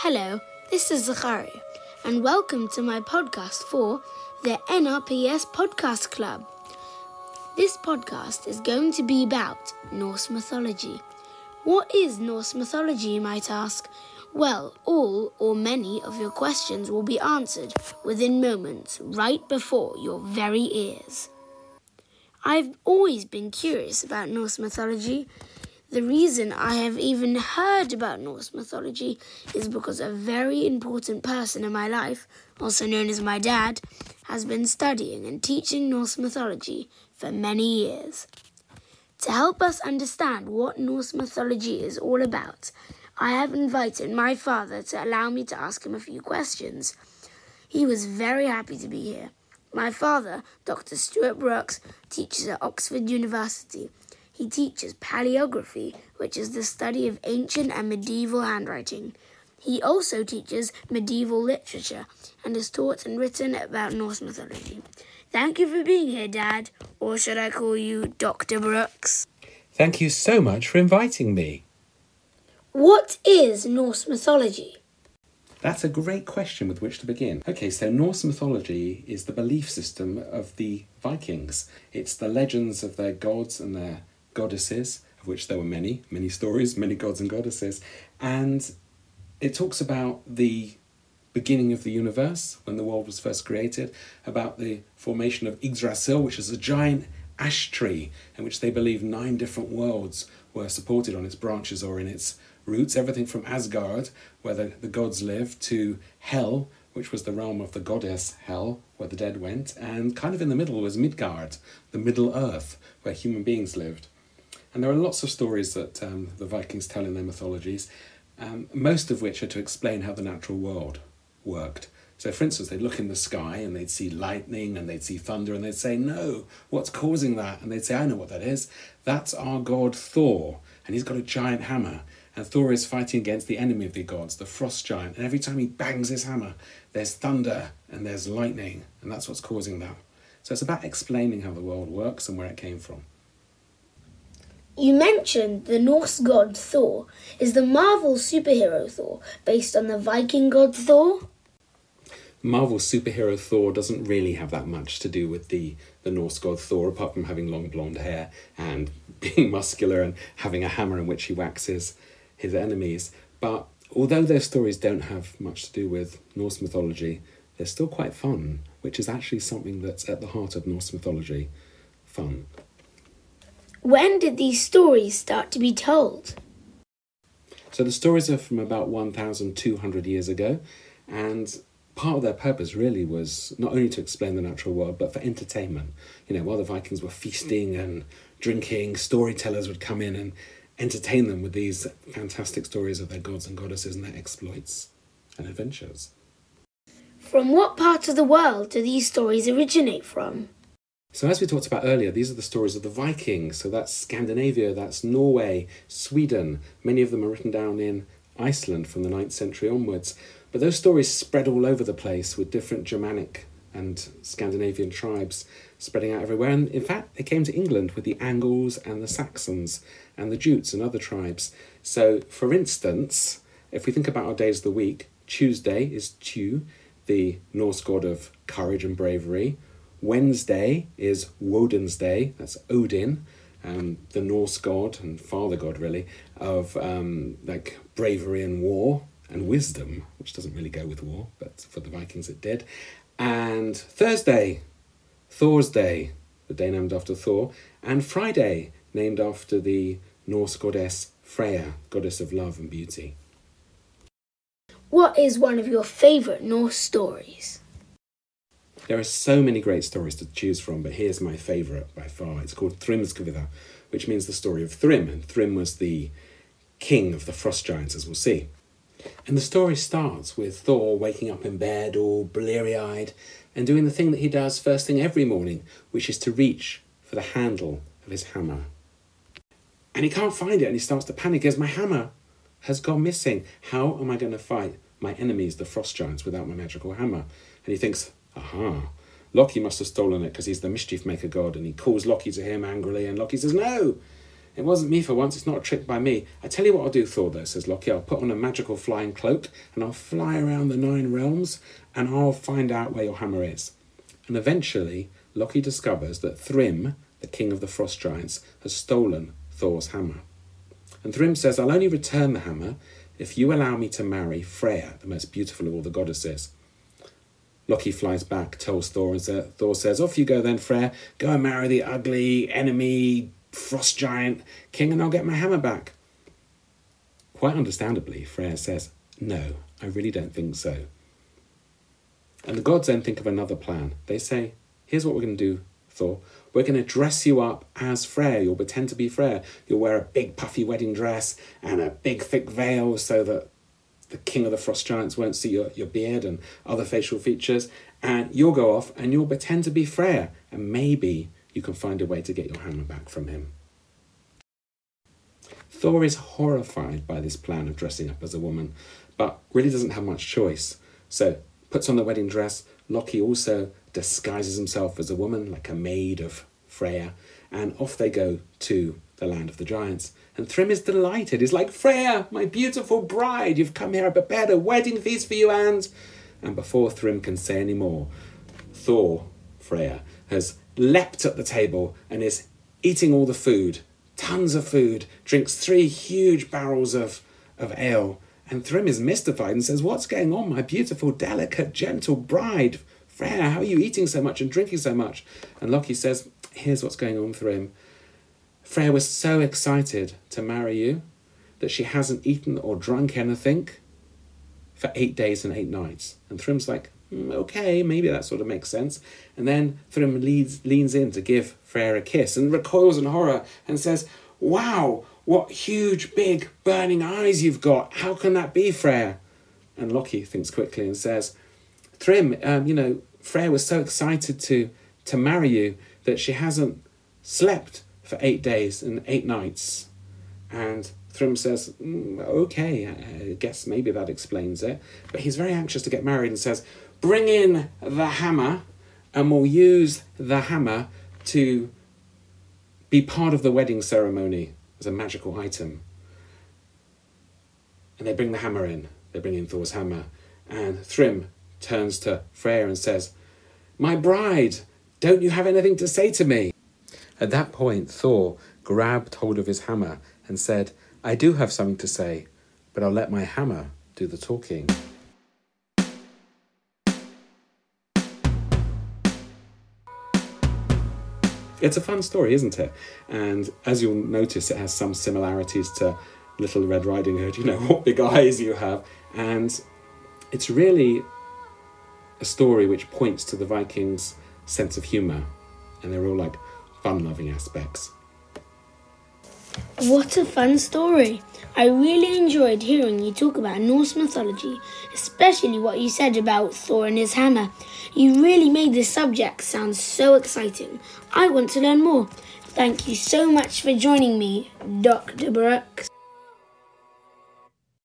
Hello, this is Zecharya, and welcome to my podcast for the NRPS Podcast Club. This podcast is going to be about Norse mythology. What is Norse mythology, you might ask? Well, all or many of your questions will be answered within moments right before your very ears. I've always been curious about Norse mythology. The reason I have even heard about Norse mythology is because a very important person in my life, also known as my dad, has been studying and teaching Norse mythology for many years. To help us understand what Norse mythology is all about, I have invited my father to allow me to ask him a few questions. He was very happy to be here. My father, Dr. Stuart Brooks, teaches at Oxford University. He teaches paleography, which is the study of ancient and medieval handwriting. He also teaches medieval literature and has taught and written about Norse mythology. Thank you for being here, Dad, or should I call you Dr. Brooks? Thank you so much for inviting me. What is Norse mythology? That's a great question with which to begin. Okay, so Norse mythology is the belief system of the Vikings. It's the legends of their gods and their goddesses, of which there were many, many stories, many gods and goddesses. And it talks about the beginning of the universe, when the world was first created, about the formation of Yggdrasil, which is a giant ash tree in which they believe nine different worlds were supported on its branches or in its roots, everything from Asgard, where the, the gods lived, to Hel, which was the realm of the goddess Hel, where the dead went, and kind of in the middle was Midgard, the Middle Earth, where human beings lived. And there are lots of stories that um, the Vikings tell in their mythologies, um, most of which are to explain how the natural world worked. So, for instance, they'd look in the sky and they'd see lightning and they'd see thunder and they'd say, No, what's causing that? And they'd say, I know what that is. That's our god Thor, and he's got a giant hammer. And Thor is fighting against the enemy of the gods, the frost giant. And every time he bangs his hammer, there's thunder and there's lightning, and that's what's causing that. So, it's about explaining how the world works and where it came from. You mentioned the Norse god Thor. Is the Marvel superhero Thor based on the Viking god Thor? Marvel superhero Thor doesn't really have that much to do with the, the Norse god Thor, apart from having long blonde hair and being muscular and having a hammer in which he waxes his enemies. But although their stories don't have much to do with Norse mythology, they're still quite fun, which is actually something that's at the heart of Norse mythology fun. When did these stories start to be told? So the stories are from about 1,200 years ago, and part of their purpose really was not only to explain the natural world, but for entertainment. You know, while the Vikings were feasting and drinking, storytellers would come in and entertain them with these fantastic stories of their gods and goddesses and their exploits and adventures. From what part of the world do these stories originate from? So, as we talked about earlier, these are the stories of the Vikings. So, that's Scandinavia, that's Norway, Sweden. Many of them are written down in Iceland from the 9th century onwards. But those stories spread all over the place with different Germanic and Scandinavian tribes spreading out everywhere. And in fact, they came to England with the Angles and the Saxons and the Jutes and other tribes. So, for instance, if we think about our days of the week, Tuesday is Tiw, the Norse god of courage and bravery. Wednesday is Woden's Day, that's Odin, um, the Norse god and father god, really, of um, like bravery and war and wisdom, which doesn't really go with war, but for the Vikings it did. And Thursday, Thor's Day, the day named after Thor, and Friday, named after the Norse goddess Freya, goddess of love and beauty. What is one of your favourite Norse stories? There are so many great stories to choose from, but here's my favourite by far. It's called Thrym's Thrymskvida, which means the story of Thrym, and Thrym was the king of the frost giants, as we'll see. And the story starts with Thor waking up in bed, all bleary eyed, and doing the thing that he does first thing every morning, which is to reach for the handle of his hammer. And he can't find it, and he starts to panic as my hammer has gone missing. How am I going to fight my enemies, the frost giants, without my magical hammer? And he thinks, aha, Loki must have stolen it because he's the mischief maker god. And he calls Loki to him angrily, and Loki says, no, It wasn't me for once, it's not a trick by me. I tell you what I'll do, Thor, though, says Loki. I'll put on a magical flying cloak and I'll fly around the nine realms and I'll find out where your hammer is. And eventually, Loki discovers that Thrym, the king of the frost giants, has stolen Thor's hammer. And Thrym says, I'll only return the hammer if you allow me to marry Freya, the most beautiful of all the goddesses. Loki flies back, tells Thor, and Thor says, Off you go then, Freya. Go and marry the ugly enemy frost giant king, and I'll get my hammer back. Quite understandably, Freya says, No, I really don't think so. And the gods then think of another plan. They say, Here's what we're going to do, Thor. We're going to dress you up as Freya. You'll pretend to be Freya. You'll wear a big puffy wedding dress and a big thick veil so that the king of the frost giants won't see your, your beard and other facial features. And you'll go off and you'll pretend to be Freya. And maybe you can find a way to get your hammer back from him. Thor is horrified by this plan of dressing up as a woman, but really doesn't have much choice. So puts on the wedding dress. Loki also disguises himself as a woman, like a maid of Freya, and off they go to the land of the giants. And Thrym is delighted. He's like, Freya, my beautiful bride, you've come here. I prepared a wedding feast for you, and. And before Thrym can say any more, Thor, Freya, has leapt at the table and is eating all the food, tons of food, drinks three huge barrels of, of ale. And Thrym is mystified and says, What's going on, my beautiful, delicate, gentle bride? Freya, how are you eating so much and drinking so much? And Loki says, Here's what's going on, Thrym. Freya was so excited to marry you that she hasn't eaten or drunk anything for eight days and eight nights. And Thrym's like, mm, okay, maybe that sort of makes sense. And then Thrym leads, leans in to give Freya a kiss and recoils in horror and says, wow, what huge, big, burning eyes you've got. How can that be, Freya? And Loki thinks quickly and says, Thrym, um, you know, Freya was so excited to, to marry you that she hasn't slept for eight days and eight nights. And Thrym says, mm, okay, I guess maybe that explains it. But he's very anxious to get married and says, bring in the hammer and we'll use the hammer to be part of the wedding ceremony as a magical item. And they bring the hammer in. They bring in Thor's hammer. And Thrym turns to Freya and says, My bride, don't you have anything to say to me? At that point, Thor grabbed hold of his hammer and said, I do have something to say, but I'll let my hammer do the talking. It's a fun story, isn't it? And as you'll notice, it has some similarities to Little Red Riding Hood. You know, what big eyes you have. And it's really a story which points to the Vikings' sense of humour. And they're all like, fun loving aspects. What a fun story! I really enjoyed hearing you talk about Norse mythology, especially what you said about Thor and his hammer. You really made this subject sound so exciting. I want to learn more. Thank you so much for joining me, Dr. Brooks.